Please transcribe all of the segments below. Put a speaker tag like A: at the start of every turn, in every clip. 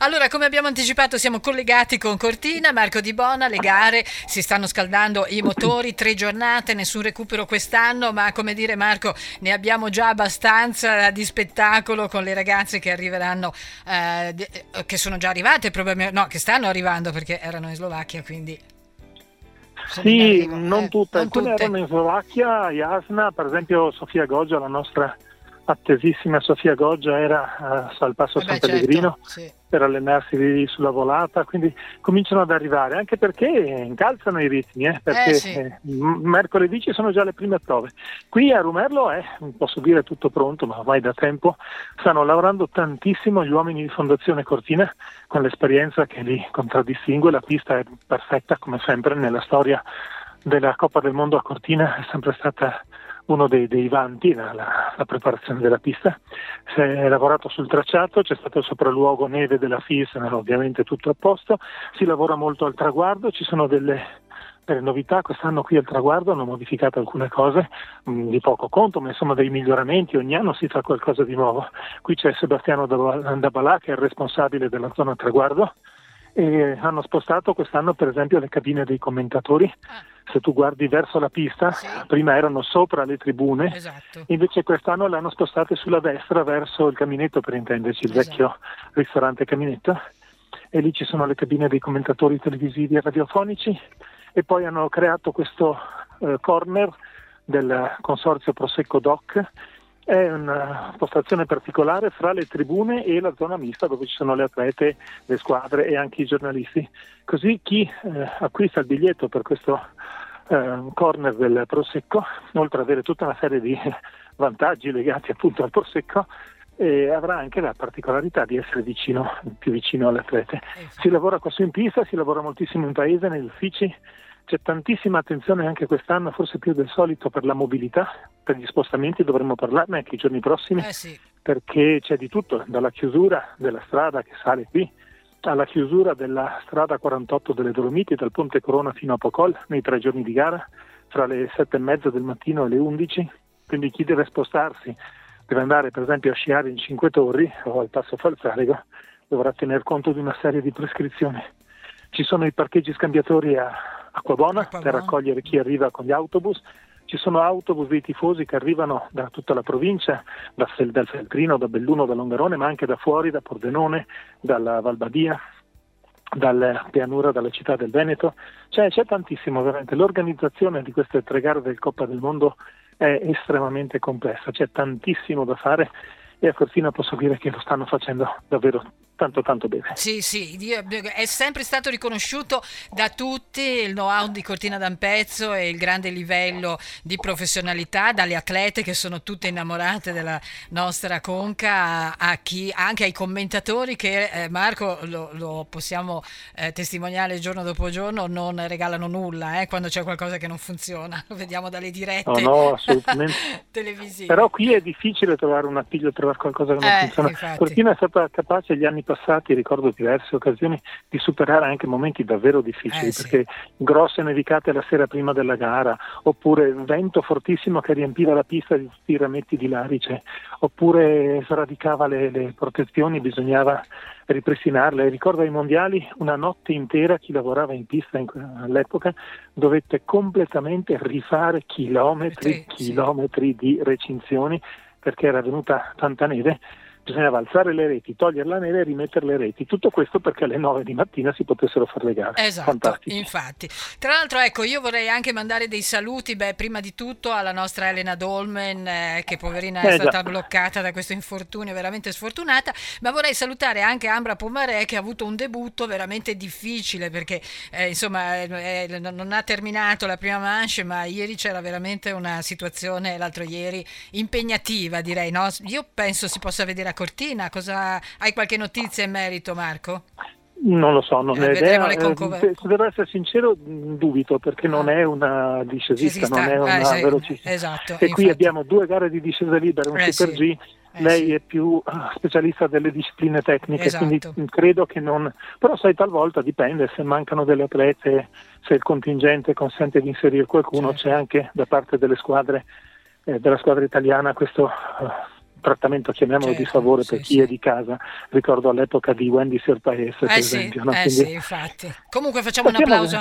A: Allora, come abbiamo anticipato, siamo collegati con Cortina, Marco Di Bona, le gare si stanno scaldando i motori, tre giornate, nessun recupero quest'anno, ma come dire Marco, ne abbiamo già abbastanza di spettacolo con le ragazze che arriveranno, eh, che sono già arrivate, probabilmente, no, che stanno arrivando perché erano in Slovacchia, quindi
B: sì, non eh, tutte, non alcune tutte. erano in Slovacchia, Jasna, per esempio Sofia Goggia, la nostra attesissima Sofia Goggia era uh, al Passo eh San beh, Pellegrino certo, sì. per allenarsi sulla volata, quindi cominciano ad arrivare, anche perché incalzano i ritmi, eh, perché eh, sì. eh, mercoledì ci sono già le prime prove. Qui a Rumerlo è, posso dire, tutto pronto, ma ormai da tempo stanno lavorando tantissimo gli uomini di Fondazione Cortina con l'esperienza che li contraddistingue, la pista è perfetta come sempre nella storia della Coppa del Mondo a Cortina, è sempre stata uno dei, dei vanti, la, la, preparazione della pista. Si è lavorato sul tracciato, c'è stato il sopralluogo neve della FIS, ovviamente tutto a posto, si lavora molto al traguardo, ci sono delle, delle novità, quest'anno qui al traguardo hanno modificato alcune cose mh, mm, di poco conto, ma insomma dei miglioramenti, ogni anno si fa qualcosa di nuovo. Qui c'è Sebastiano Dabalà che è il responsabile della zona traguardo e hanno spostato quest'anno per esempio le cabine dei commentatori. Ah se tu guardi verso la pista, sì. prima erano sopra le tribune, esatto. invece quest'anno le hanno spostate sulla destra verso il caminetto, per intenderci, il esatto. vecchio ristorante caminetto, e lì ci sono le cabine dei commentatori televisivi e radiofonici, e poi hanno creato questo eh, corner del consorzio Prosecco Doc, è una postazione particolare fra le tribune e la zona mista dove ci sono le atlete, le squadre e anche i giornalisti. Così chi eh, acquista il biglietto per questo eh, corner del Prosecco, oltre ad avere tutta una serie di vantaggi legati appunto al Prosecco, eh, avrà anche la particolarità di essere vicino, più vicino alle atlete. Si lavora qua su in pista, si lavora moltissimo in paese, negli uffici, c'è tantissima attenzione anche quest'anno, forse più del solito, per la mobilità, per gli spostamenti, dovremmo parlarne anche i giorni prossimi, eh sì. perché c'è di tutto, dalla chiusura della strada che sale qui, alla chiusura della strada 48 delle Dolomiti, dal Ponte Corona fino a Pocol, nei tre giorni di gara, fra le sette e mezza del mattino e le 11, quindi chi deve spostarsi, deve andare per esempio a sciare in Cinque Torri o al Passo Falzarigo, dovrà tener conto di una serie di prescrizioni. Ci sono i parcheggi scambiatori a Acquabona, Acquabona per raccogliere chi arriva con gli autobus. Ci sono autobus dei tifosi che arrivano da tutta la provincia, da, dal Feltrino, da Belluno, da Longarone, ma anche da fuori, da Pordenone, dalla Valbadia, dalla pianura, dalla città del Veneto. Cioè, c'è tantissimo veramente. L'organizzazione di queste tre gare del Coppa del Mondo è estremamente complessa, c'è tantissimo da fare e a Cortina posso dire che lo stanno facendo davvero tanto tanto bene.
A: Sì, sì, è sempre stato riconosciuto da tutti il know-how di Cortina d'Ampezzo e il grande livello di professionalità dalle atlete che sono tutte innamorate della nostra conca a chi, anche ai commentatori che eh, Marco lo, lo possiamo eh, testimoniare giorno dopo giorno non regalano nulla eh, quando c'è qualcosa che non funziona, lo vediamo dalle dirette
B: no, no, televisive. Però qui è difficile trovare un appiglio, trovare qualcosa che non eh, funziona. Infatti. Cortina è stata capace gli anni passati, ricordo diverse occasioni, di superare anche momenti davvero difficili, eh, perché sì. grosse nevicate la sera prima della gara, oppure vento fortissimo che riempiva la pista di tutti i rametti di larice, oppure sradicava le, le protezioni, bisognava ripristinarle. Ricordo ai mondiali una notte intera chi lavorava in pista in, all'epoca dovette completamente rifare chilometri, sì, chilometri sì. di recinzioni perché era venuta tanta neve bisognava alzare le reti, togliere la neve e rimettere le reti. Tutto questo perché alle 9 di mattina si potessero fare le gare.
A: Esatto, Fantastico. infatti. Tra l'altro, ecco, io vorrei anche mandare dei saluti, beh, prima di tutto alla nostra Elena Dolmen, eh, che poverina è eh, stata già. bloccata da questo infortunio, veramente sfortunata, ma vorrei salutare anche Ambra Pomarè che ha avuto un debutto veramente difficile perché, eh, insomma, eh, eh non ha terminato la prima manche, ma ieri c'era veramente una situazione, l'altro ieri, impegnativa, direi, no? Io penso si possa vedere a Cortina. Cosa... Hai qualche notizia in merito, Marco?
B: Non lo so, non eh, ho idea. Eh, se, se devo essere sincero, dubito perché non è una discesista, non è una eh, sì, velocista.
A: Esatto,
B: e infatti. qui abbiamo due gare di discesa libera, un eh, Super sì. G. Eh, Lei sì. è più ah, specialista delle discipline tecniche, esatto. quindi credo che non. Però sai, talvolta dipende se mancano delle atlete, se il contingente consente di inserire qualcuno, certo. c'è anche da parte delle squadre, eh, della squadra italiana questo trattamento, chiamiamolo certo, di favore sì, per chi sì. è di casa. Ricordo all'epoca di Wendy Sirpaes, eh per sì, esempio. No?
A: Eh sì, infatti. Comunque facciamo un applauso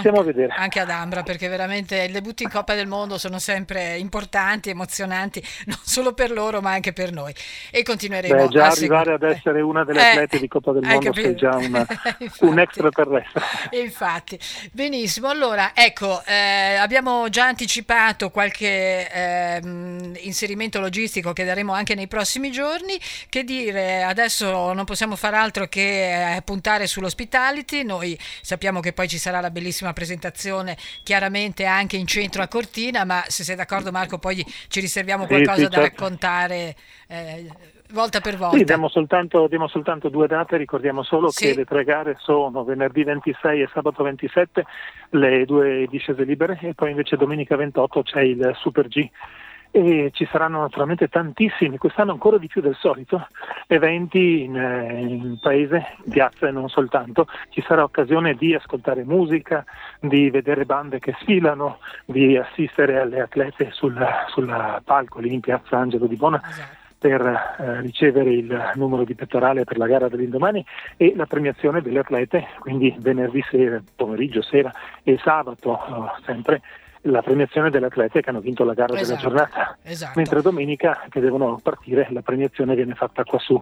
A: anche ad Ambra, perché veramente i debutti in Coppa del Mondo sono sempre importanti, emozionanti, non solo per loro, ma anche per noi. E continueremo
B: Beh, già a arrivare ad essere una delle eh, atlete di Coppa del Mondo sei già una, un extraterrestre.
A: Infatti, benissimo. Allora, ecco, eh, abbiamo già anticipato qualche eh, inserimento logistico che daremo anche nei prossimi prossimi giorni. Che dire, adesso non possiamo fare altro che eh, puntare sull'ospitality. Noi sappiamo che poi ci sarà la bellissima presentazione, chiaramente anche in centro a Cortina, ma se sei d'accordo Marco poi ci riserviamo qualcosa sì, sì, da certo. raccontare. Eh, volta per volta.
B: Sì, diamo soltanto, diamo soltanto, due date, ricordiamo solo sì. che le tre gare sono venerdì 26 e sabato 27, le due discese libere e poi invece domenica 28 c'è il Super G e ci saranno naturalmente tantissimi, quest'anno ancora di più del solito, eventi in, eh, in paese, in piazza e non soltanto. Ci sarà occasione di ascoltare musica, di vedere bande che sfilano, di assistere alle atlete sul, sul palco lì in piazza Angelo di Bona. Esatto per eh, ricevere il numero di pettorale per la gara dell'indomani e la premiazione delle atlete, quindi venerdì sera, pomeriggio, sera e sabato eh, sempre la premiazione delle atlete che hanno vinto la gara esatto, della giornata, esatto. mentre domenica che devono partire la premiazione viene fatta qua su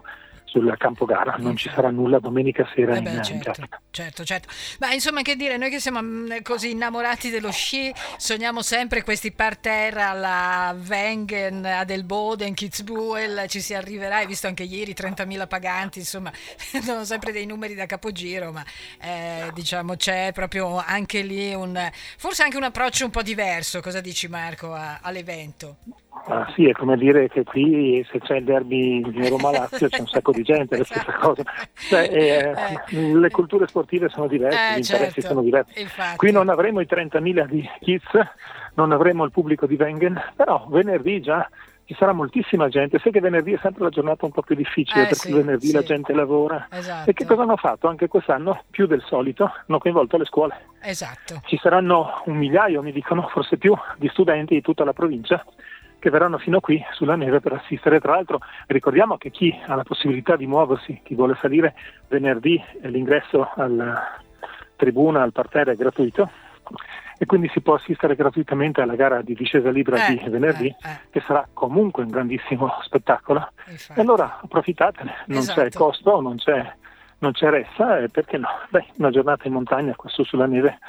B: sul campo gara, non ci sarà nulla domenica sera eh beh, in,
A: certo, in certo, certo. Ma insomma che dire, noi che siamo mm, così innamorati dello sci, sogniamo sempre questi parterre alla Wengen, a Del Boden, Kitzbühel, ci si arriverà, hai visto anche ieri 30.000 paganti, insomma, sono sempre dei numeri da capogiro, ma eh, diciamo c'è proprio anche lì un, forse anche un approccio un po' diverso, cosa dici Marco, a, all'evento?
B: Ah, sì, è come dire che qui se c'è il derby di Roma-Lazio c'è un sacco di gente, la stessa cosa. Cioè, eh, eh. Le culture sportive sono diverse, eh, gli interessi certo. sono diversi. Infatti. Qui non avremo i 30.000 di Kids, non avremo il pubblico di Wengen, però venerdì già ci sarà moltissima gente. Sai che venerdì è sempre la giornata un po' più difficile eh, perché sì, venerdì sì. la gente lavora. Esatto. E che cosa hanno fatto? Anche quest'anno, più del solito, hanno coinvolto le scuole.
A: Esatto.
B: Ci saranno un migliaio, mi dicono, forse più, di studenti di tutta la provincia che verranno fino qui sulla neve per assistere. Tra l'altro ricordiamo che chi ha la possibilità di muoversi, chi vuole salire venerdì, l'ingresso alla tribuna, al parterre è gratuito e quindi si può assistere gratuitamente alla gara di discesa libera eh, di venerdì, eh, eh. che sarà comunque un grandissimo spettacolo. Infatti. E allora approfittatene, non esatto. c'è costo, non c'è, non c'è ressa, perché no? Beh, una giornata in montagna, questo sulla neve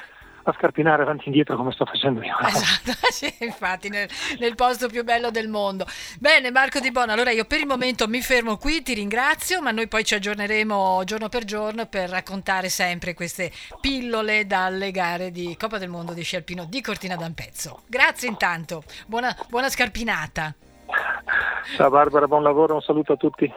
B: a scarpinare avanti e indietro come sto facendo io.
A: Esatto, sì, infatti nel, nel, posto più bello del mondo. Bene Marco Di Bono, allora io per il momento mi fermo qui, ti ringrazio, ma noi poi ci aggiorneremo giorno per giorno per raccontare sempre queste pillole dalle gare di Coppa del Mondo di sci alpino di Cortina d'Ampezzo. Grazie intanto, buona, buona scarpinata.
B: Ciao Barbara, buon lavoro, un saluto a tutti.